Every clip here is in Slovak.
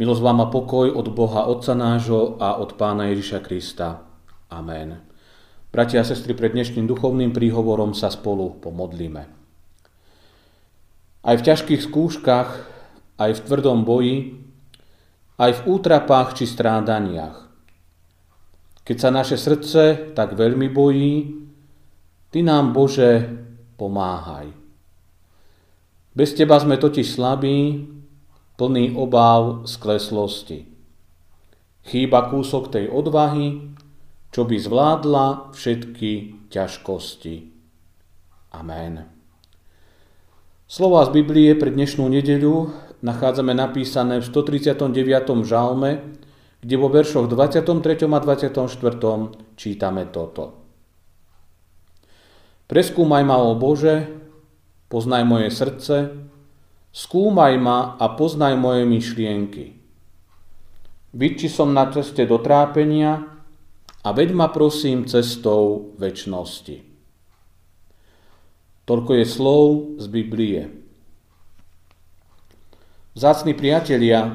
Milosť vám a pokoj od Boha Otca nášho a od Pána Ježiša Krista. Amen. Bratia a sestry, pred dnešným duchovným príhovorom sa spolu pomodlíme. Aj v ťažkých skúškach, aj v tvrdom boji, aj v útrapách či strádaniach. Keď sa naše srdce tak veľmi bojí, Ty nám, Bože, pomáhaj. Bez Teba sme totiž slabí, plný obáv skleslosti. Chýba kúsok tej odvahy, čo by zvládla všetky ťažkosti. Amen. Slova z Biblie pre dnešnú nedeľu nachádzame napísané v 139. žalme, kde vo veršoch 23. a 24. čítame toto. Preskúmaj ma, o Bože, poznaj moje srdce, Skúmaj ma a poznaj moje myšlienky. Byť, či som na ceste do trápenia a veď ma prosím cestou väčšnosti. Toľko je slov z Biblie. Vzácni priatelia,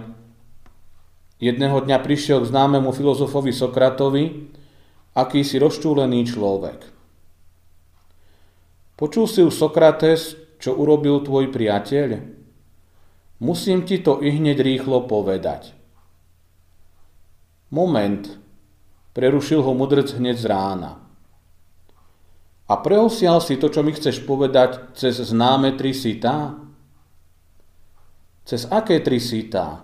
jedného dňa prišiel k známemu filozofovi Sokratovi akýsi rozčúlený človek. Počul si už Sokrates, čo urobil tvoj priateľ? Musím ti to i hneď rýchlo povedať. Moment, prerušil ho mudrc hneď z rána. A prehosial si to, čo mi chceš povedať, cez známe tri sitá? Cez aké tri sitá?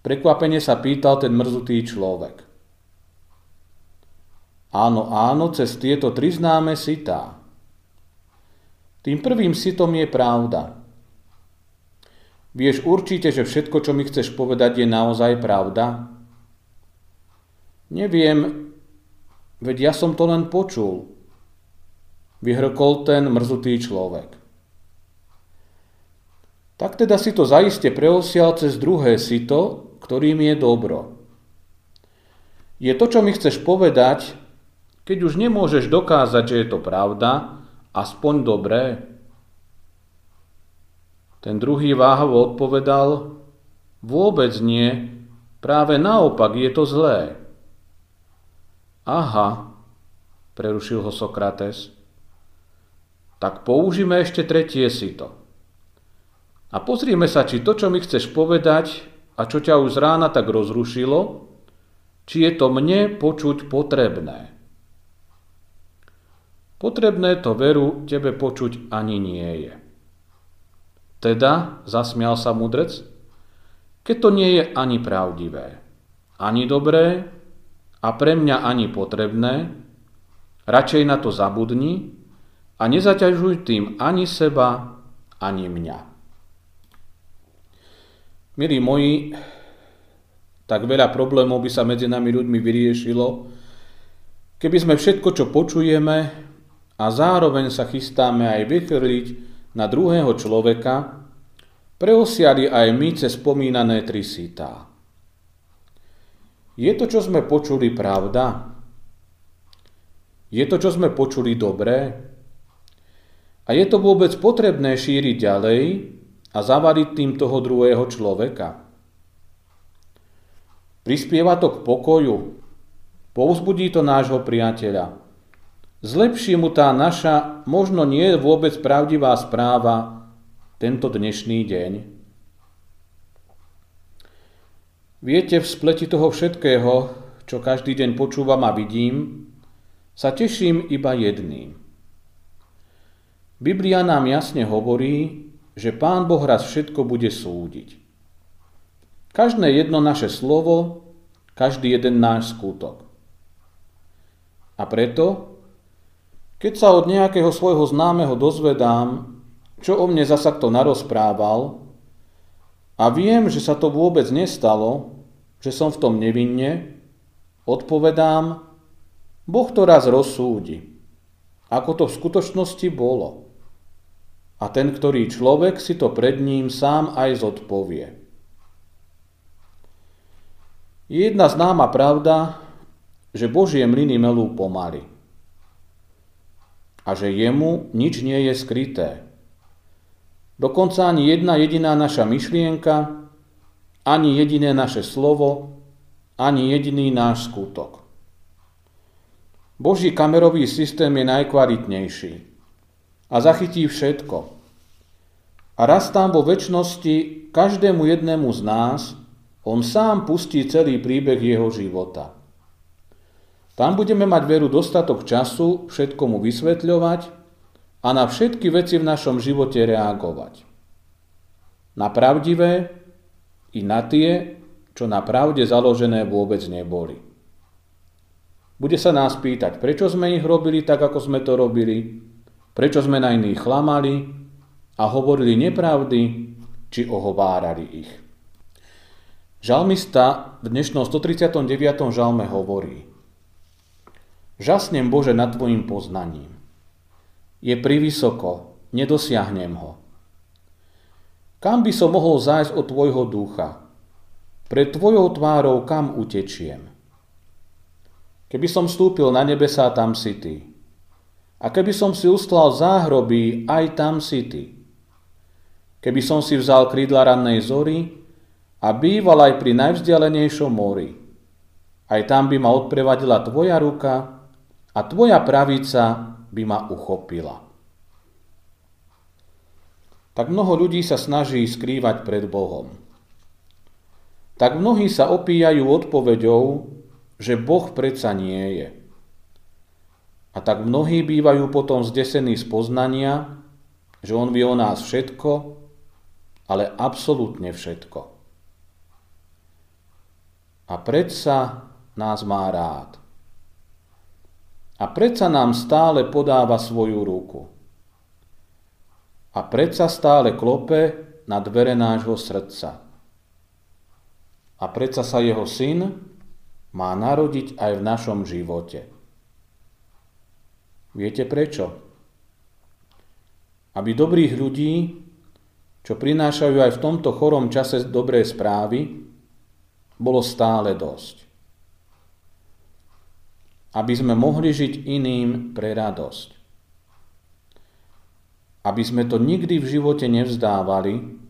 Prekvapene sa pýtal ten mrzutý človek. Áno, áno, cez tieto tri známe sitá. Tým prvým sitom je pravda – Vieš určite, že všetko, čo mi chceš povedať, je naozaj pravda? Neviem, veď ja som to len počul. Vyhrkol ten mrzutý človek. Tak teda si to zaiste preosial cez druhé sito, ktorým je dobro. Je to, čo mi chceš povedať, keď už nemôžeš dokázať, že je to pravda, aspoň dobré. Ten druhý váhavo odpovedal, vôbec nie, práve naopak je to zlé. Aha, prerušil ho Sokrates, tak použíme ešte tretie sito. A pozrieme sa, či to, čo mi chceš povedať a čo ťa už z rána tak rozrušilo, či je to mne počuť potrebné. Potrebné to veru tebe počuť ani nie je. Teda, zasmial sa mudrec, keď to nie je ani pravdivé, ani dobré a pre mňa ani potrebné, radšej na to zabudni a nezaťažuj tým ani seba, ani mňa. Milí moji, tak veľa problémov by sa medzi nami ľuďmi vyriešilo, keby sme všetko, čo počujeme a zároveň sa chystáme aj vychrliť na druhého človeka, preosiali aj my cez spomínané tri sítá. Je to, čo sme počuli, pravda? Je to, čo sme počuli, dobré? A je to vôbec potrebné šíriť ďalej a zavariť tým toho druhého človeka? Prispieva to k pokoju, povzbudí to nášho priateľa, Zlepší mu tá naša, možno nie vôbec pravdivá správa, tento dnešný deň. Viete, v spleti toho všetkého, čo každý deň počúvam a vidím, sa teším iba jedným. Biblia nám jasne hovorí, že Pán Boh raz všetko bude súdiť. Každé jedno naše slovo, každý jeden náš skutok. A preto keď sa od nejakého svojho známeho dozvedám, čo o mne zasa kto narozprával a viem, že sa to vôbec nestalo, že som v tom nevinne, odpovedám, Boh to raz rozsúdi, ako to v skutočnosti bolo. A ten, ktorý človek si to pred ním sám aj zodpovie. Je jedna známa pravda, že Božie mlyny melú pomaly a že jemu nič nie je skryté. Dokonca ani jedna jediná naša myšlienka, ani jediné naše slovo, ani jediný náš skutok. Boží kamerový systém je najkvalitnejší a zachytí všetko. A raz tam vo väčšnosti každému jednému z nás on sám pustí celý príbeh jeho života. Tam budeme mať veru dostatok času všetkomu vysvetľovať a na všetky veci v našom živote reagovať. Na pravdivé i na tie, čo na pravde založené vôbec neboli. Bude sa nás pýtať, prečo sme ich robili tak, ako sme to robili, prečo sme na iných chlamali a hovorili nepravdy, či ohovárali ich. Žalmista v dnešnom 139. žalme hovorí Žasnem Bože nad Tvojim poznaním. Je privysoko, nedosiahnem ho. Kam by som mohol zájsť od Tvojho ducha? Pred Tvojou tvárou kam utečiem? Keby som vstúpil na nebesá, tam si ty. A keby som si ustlal záhroby, aj tam si ty. Keby som si vzal krídla rannej zory a býval aj pri najvzdialenejšom mori, aj tam by ma odprevadila tvoja ruka a tvoja pravica by ma uchopila. Tak mnoho ľudí sa snaží skrývať pred Bohom. Tak mnohí sa opíjajú odpoveďou, že Boh predsa nie je. A tak mnohí bývajú potom zdesení z poznania, že On vie o nás všetko, ale absolútne všetko. A predsa nás má rád. A predsa nám stále podáva svoju ruku. A predsa stále klope na dvere nášho srdca. A predsa sa jeho syn, má narodiť aj v našom živote. Viete prečo? Aby dobrých ľudí, čo prinášajú aj v tomto chorom čase dobré správy, bolo stále dosť. Aby sme mohli žiť iným pre radosť. Aby sme to nikdy v živote nevzdávali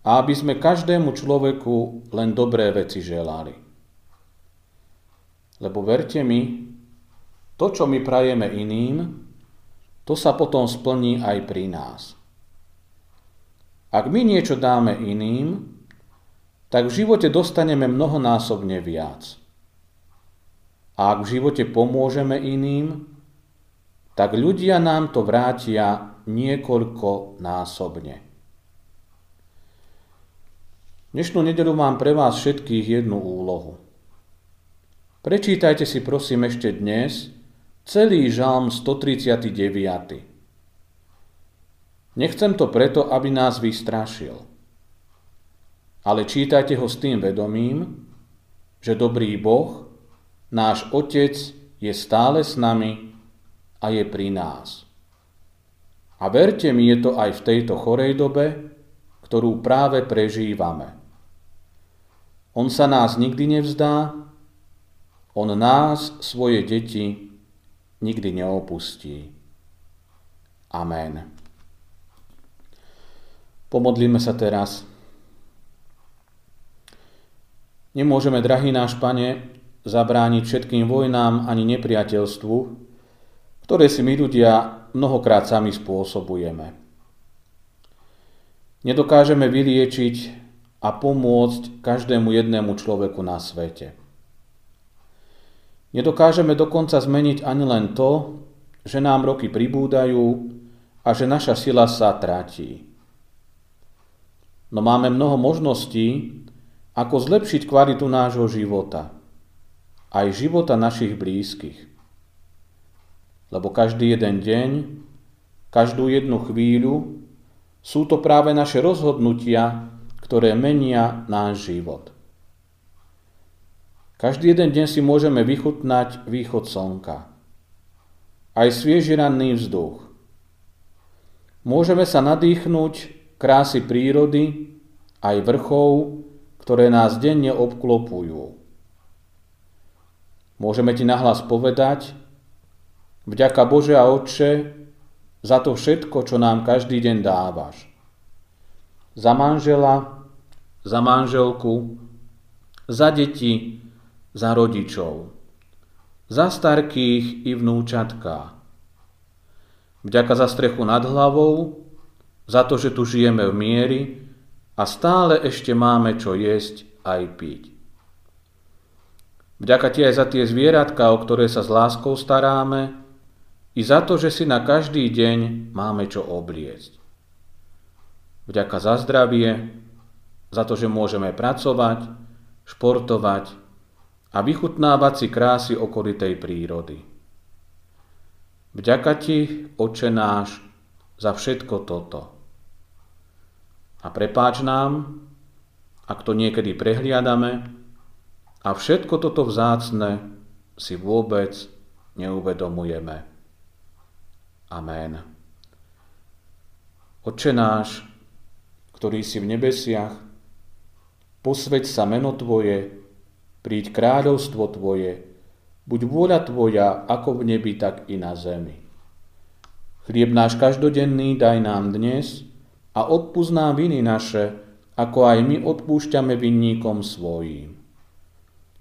a aby sme každému človeku len dobré veci želali. Lebo verte mi, to, čo my prajeme iným, to sa potom splní aj pri nás. Ak my niečo dáme iným, tak v živote dostaneme mnohonásobne viac. A ak v živote pomôžeme iným, tak ľudia nám to vrátia niekoľko násobne. Dnešnú nedelu mám pre vás všetkých jednu úlohu. Prečítajte si prosím ešte dnes celý žalm 139. Nechcem to preto, aby nás vystrašil. Ale čítajte ho s tým vedomím, že dobrý Boh, náš Otec, je stále s nami a je pri nás. A verte mi, je to aj v tejto chorej dobe, ktorú práve prežívame. On sa nás nikdy nevzdá, on nás, svoje deti, nikdy neopustí. Amen. Pomodlíme sa teraz. Nemôžeme, drahý náš Pane, zabrániť všetkým vojnám ani nepriateľstvu, ktoré si my ľudia mnohokrát sami spôsobujeme. Nedokážeme vyliečiť a pomôcť každému jednému človeku na svete. Nedokážeme dokonca zmeniť ani len to, že nám roky pribúdajú a že naša sila sa tráti. No máme mnoho možností, ako zlepšiť kvalitu nášho života, aj života našich blízkych. Lebo každý jeden deň, každú jednu chvíľu sú to práve naše rozhodnutia, ktoré menia náš život. Každý jeden deň si môžeme vychutnať východ slnka. Aj svieži ranný vzduch. Môžeme sa nadýchnuť krásy prírody, aj vrchov, ktoré nás denne obklopujú. Môžeme ti nahlas povedať, vďaka Bože a Otče, za to všetko, čo nám každý deň dávaš. Za manžela, za manželku, za deti, za rodičov, za starkých i vnúčatká. Vďaka za strechu nad hlavou, za to, že tu žijeme v miery a stále ešte máme čo jesť aj piť. Vďaka ti aj za tie zvieratka, o ktoré sa s láskou staráme, i za to, že si na každý deň máme čo obliecť. Vďaka za zdravie, za to, že môžeme pracovať, športovať a vychutnávať si krásy okolitej prírody. Vďaka ti, Oče náš, za všetko toto. A prepáč nám, ak to niekedy prehliadame a všetko toto vzácne si vôbec neuvedomujeme. Amen. Oče náš, ktorý si v nebesiach, posveď sa meno Tvoje, príď kráľovstvo Tvoje, buď vôľa Tvoja ako v nebi, tak i na zemi. Chlieb náš každodenný daj nám dnes a odpúsť nám viny naše, ako aj my odpúšťame vinníkom svojím.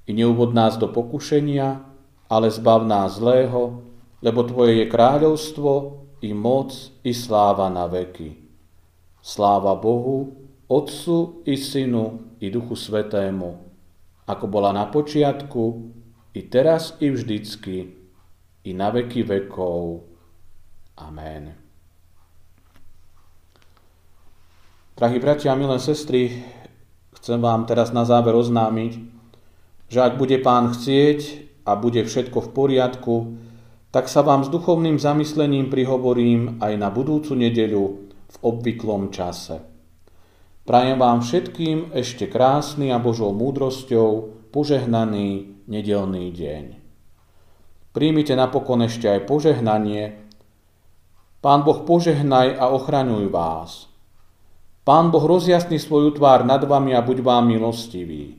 I neuvod nás do pokušenia, ale zbav nás zlého, lebo Tvoje je kráľovstvo, i moc, i sláva na veky. Sláva Bohu, Otcu i Synu, i Duchu Svetému, ako bola na počiatku, i teraz, i vždycky, i na veky vekov. Amen. Drahí bratia a milé sestry, chcem vám teraz na záver oznámiť, že ak bude Pán chcieť a bude všetko v poriadku, tak sa vám s duchovným zamyslením prihovorím aj na budúcu nedeľu v obvyklom čase. Prajem vám všetkým ešte krásny a Božou múdrosťou požehnaný nedelný deň. Príjmite napokon ešte aj požehnanie. Pán Boh požehnaj a ochraňuj vás. Pán Boh rozjasni svoju tvár nad vami a buď vám milostivý.